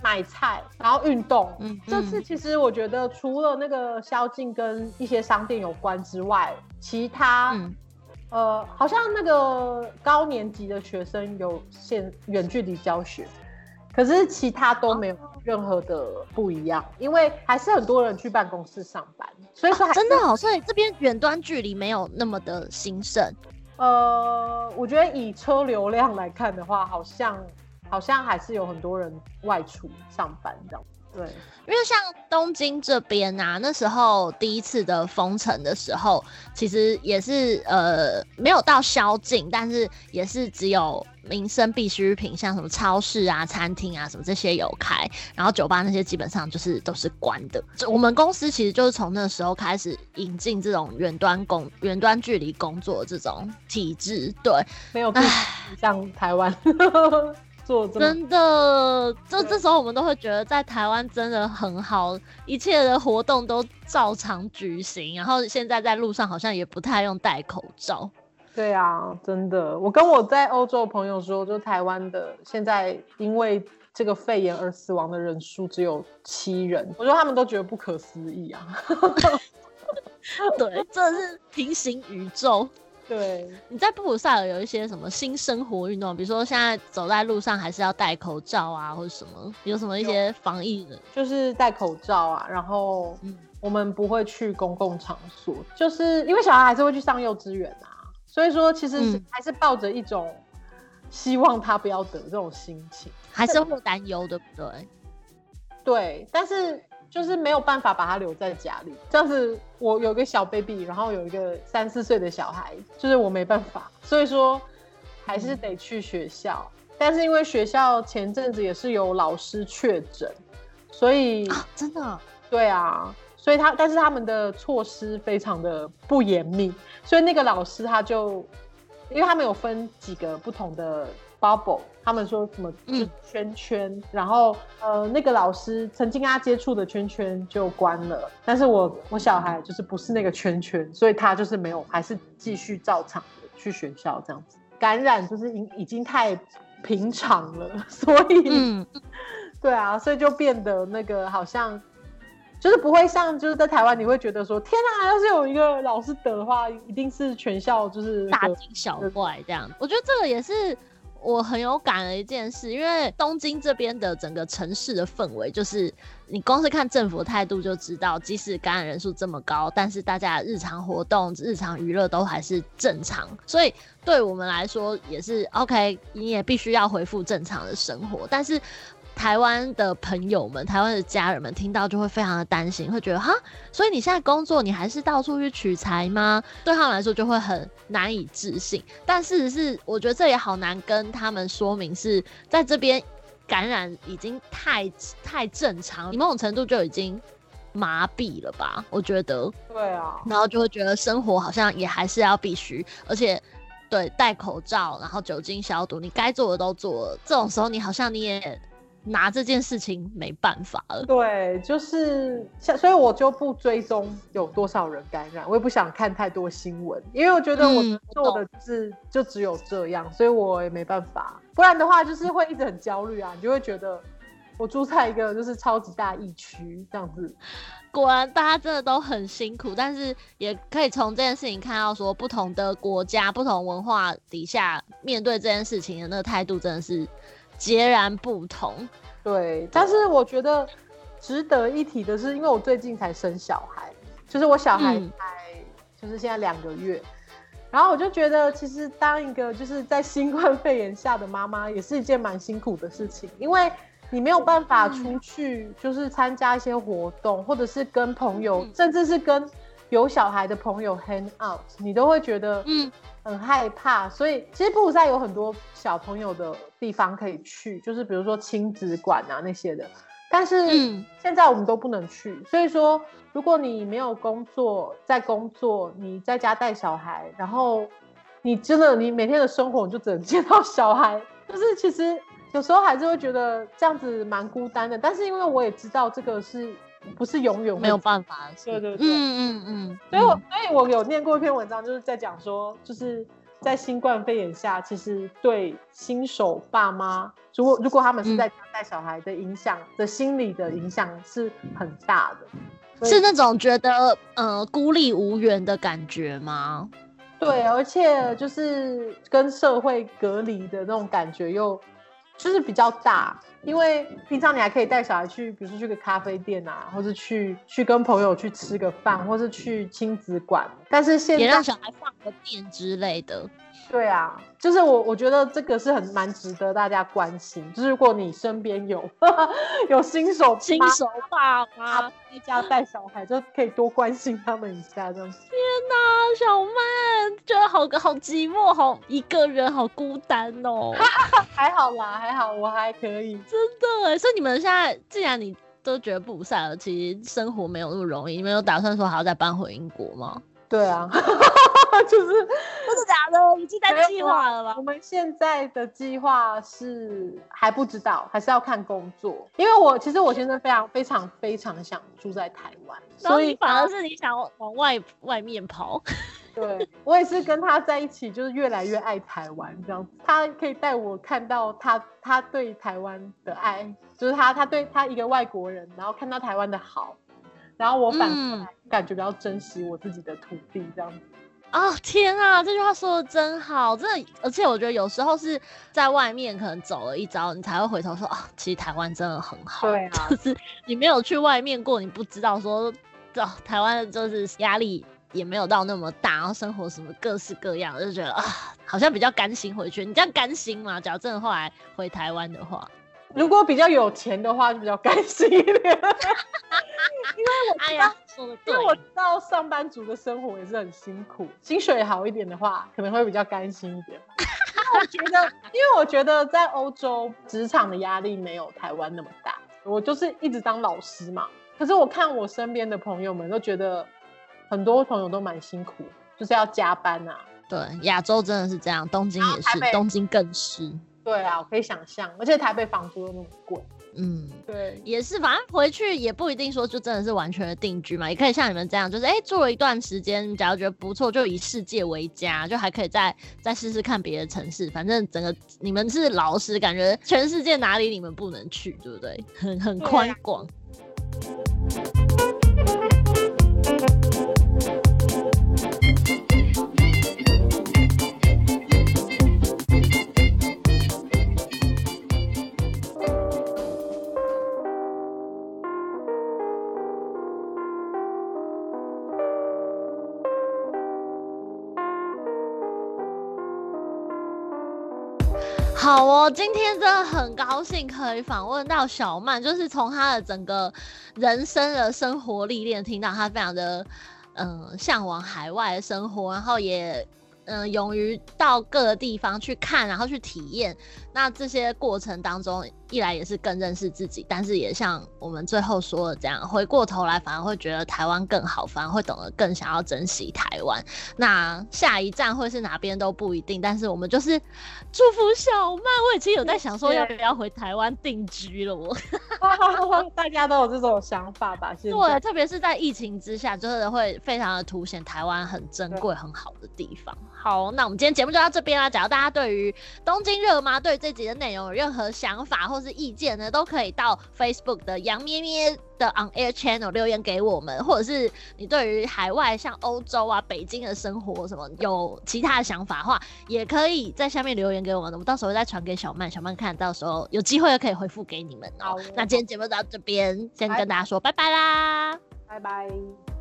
C: 买菜，嗯、然后运动。嗯，这次其实我觉得除了那个宵禁跟一些商店有关之外，其他、嗯、呃好像那个高年级的学生有限远距离教学。可是其他都没有任何的不一样，因为还是很多人去办公室上班，所以说
A: 真的好，所以这边远端距离没有那么的兴盛。
C: 呃，我觉得以车流量来看的话，好像好像还是有很多人外出上班这样。对，
A: 因为像东京这边啊，那时候第一次的封城的时候，其实也是呃没有到宵禁，但是也是只有民生必需品，像什么超市啊、餐厅啊什么这些有开，然后酒吧那些基本上就是都是关的。就我们公司其实就是从那时候开始引进这种远端工、远端距离工作这种体制。对，
C: 没有像台湾。
A: 真的，就这时候我们都会觉得在台湾真的很好，一切的活动都照常举行。然后现在在路上好像也不太用戴口罩。
C: 对啊，真的，我跟我在欧洲的朋友说，就台湾的现在因为这个肺炎而死亡的人数只有七人，我说他们都觉得不可思议啊。
A: 对，这是平行宇宙。
C: 对，
A: 你在布鲁塞尔有一些什么新生活运动？比如说现在走在路上还是要戴口罩啊，或者什么？有什么一些防疫的？
C: 就是戴口罩啊，然后我们不会去公共场所，就是因为小孩还是会去上幼稚园啊，所以说其实还是抱着一种希望他不要得这种心情，
A: 还是会担忧，对不对？
C: 对，但是。就是没有办法把他留在家里，这样子我有个小 baby，然后有一个三四岁的小孩，就是我没办法，所以说还是得去学校。嗯、但是因为学校前阵子也是有老师确诊，所以、
A: 啊、真的
C: 对啊，所以他但是他们的措施非常的不严密，所以那个老师他就因为他们有分几个不同的。Bubble，他们说什么圈圈，嗯、然后呃，那个老师曾经跟他接触的圈圈就关了，但是我我小孩就是不是那个圈圈，所以他就是没有，还是继续照常的去学校这样子。感染就是已已经太平常了，所以，嗯、对啊，所以就变得那个好像就是不会像就是在台湾，你会觉得说天啊，要是有一个老师得的话，一定是全校就是
A: 大惊小怪这样。我觉得这个也是。我很有感的一件事，因为东京这边的整个城市的氛围，就是你光是看政府态度就知道，即使感染人数这么高，但是大家的日常活动、日常娱乐都还是正常，所以对我们来说也是 OK，你也必须要恢复正常的生活，但是。台湾的朋友们，台湾的家人们听到就会非常的担心，会觉得哈，所以你现在工作，你还是到处去取材吗？对他们来说就会很难以置信。但事实是，我觉得这也好难跟他们说明，是在这边感染已经太太正常，你某种程度就已经麻痹了吧？我觉得，
C: 对啊，
A: 然后就会觉得生活好像也还是要必须，而且对戴口罩，然后酒精消毒，你该做的都做了，这种时候你好像你也。拿这件事情没办法了。
C: 对，就是像，所以我就不追踪有多少人感染，我也不想看太多新闻，因为我觉得我做的就是、嗯、就只有这样，所以我也没办法。不然的话，就是会一直很焦虑啊，你就会觉得我住在一个就是超级大疫区这样子。
A: 果然大家真的都很辛苦，但是也可以从这件事情看到，说不同的国家、不同文化底下面对这件事情的那个态度，真的是。截然不同，
C: 对。但是我觉得值得一提的是，因为我最近才生小孩，就是我小孩才就是现在两个月，嗯、然后我就觉得，其实当一个就是在新冠肺炎下的妈妈，也是一件蛮辛苦的事情，因为你没有办法出去，就是参加一些活动，或者是跟朋友，甚至是跟有小孩的朋友 hang out，你都会觉得嗯。很害怕，所以其实布鲁塞有很多小朋友的地方可以去，就是比如说亲子馆啊那些的。但是现在我们都不能去，嗯、所以说如果你没有工作，在工作，你在家带小孩，然后你真的你每天的生活你就只能见到小孩，就是其实有时候还是会觉得这样子蛮孤单的。但是因为我也知道这个是不是永远
A: 没有办法
C: 对对对，
A: 嗯嗯嗯。
C: 所以我所以我有念过一篇文章，就是在讲说，就是在新冠肺炎下，其实对新手爸妈，如果如果他们是在家带小孩的影响的心理的影响是很大的，
A: 是那种觉得呃孤立无援的感觉吗？
C: 对，而且就是跟社会隔离的那种感觉又就是比较大，因为平常你还可以带小孩去，比如说去个咖啡店啊，或是去去跟朋友去吃个饭，或是去亲子馆，但是现在
A: 也让小孩放个电之类的。
C: 对啊，就是我我觉得这个是很蛮值得大家关心。就是如果你身边有 有新手
A: 新手爸妈
C: 在家带小孩，就可以多关心他们一下。这样子。
A: 天哪，小曼觉得好好寂寞，好一个人，好孤单哦。
C: 还好啦，还好，我还可以。
A: 真的，所以你们现在既然你都觉得不散了，其实生活没有那么容易。你们有打算说还要再搬回英国吗？
C: 对啊。就是不
A: 是假的，已经在计划了吗？
C: 我们现在的计划是还不知道，还是要看工作。因为我其实我现在非常非常非常想住在台湾，
A: 所以反而是你想往外外面跑。
C: 对，我也是跟他在一起，就是越来越爱台湾这样子。他可以带我看到他他对台湾的爱，就是他他对他一个外国人，然后看到台湾的好，然后我反过来感觉比较珍惜我自己的土地这样子。
A: 啊、哦、天啊，这句话说的真好，真的，而且我觉得有时候是在外面可能走了一遭，你才会回头说啊、哦，其实台湾真的很好。
C: 对啊，
A: 就是你没有去外面过，你不知道说，哦，台湾就是压力也没有到那么大，然后生活什么各式各样，就觉得啊，好像比较甘心回去。你这样甘心吗？假如真的后来回台湾的话，
C: 如果比较有钱的话，就比较甘心一点。因为我哎呀。因为我知道上班族的生活也是很辛苦，薪水好一点的话，可能会比较甘心一点。我觉得，因为我觉得在欧洲职场的压力没有台湾那么大。我就是一直当老师嘛，可是我看我身边的朋友们都觉得，很多朋友都蛮辛苦，就是要加班啊。
A: 对，亚洲真的是这样，东京也是，东京更是。
C: 对啊，我可以想象，而且台北房租又那么贵。
A: 嗯，
C: 对，
A: 也是，反正回去也不一定说就真的是完全的定居嘛，也可以像你们这样，就是哎、欸，住了一段时间，假如觉得不错，就以世界为家，就还可以再再试试看别的城市。反正整个你们是老师，感觉全世界哪里你们不能去，对不对？很很宽广。好哦，今天真的很高兴可以访问到小曼，就是从她的整个人生的生活历练，听到她非常的嗯向往海外的生活，然后也嗯勇于到各个地方去看，然后去体验。那这些过程当中，一来也是更认识自己，但是也像我们最后说的这样，回过头来反而会觉得台湾更好，反而会懂得更想要珍惜台湾。那下一站会是哪边都不一定，但是我们就是祝福小曼。我已经有在想说要不要回台湾定居了，我
C: 大家都有这种想法吧？
A: 对，特别是在疫情之下，就是会非常的凸显台湾很珍贵、很好的地方。好，那我们今天节目就到这边啦。假如大家对于东京热吗？对这集的内容有任何想法或是意见呢，都可以到 Facebook 的杨咩咩的 On Air Channel 留言给我们，或者是你对于海外像欧洲啊、北京的生活什么有其他的想法的话，也可以在下面留言给我们，我们到时候再传给小曼，小曼看到时候有机会就可以回复给你们哦。那今天节目就到这边，先跟大家说拜拜啦，
C: 拜拜。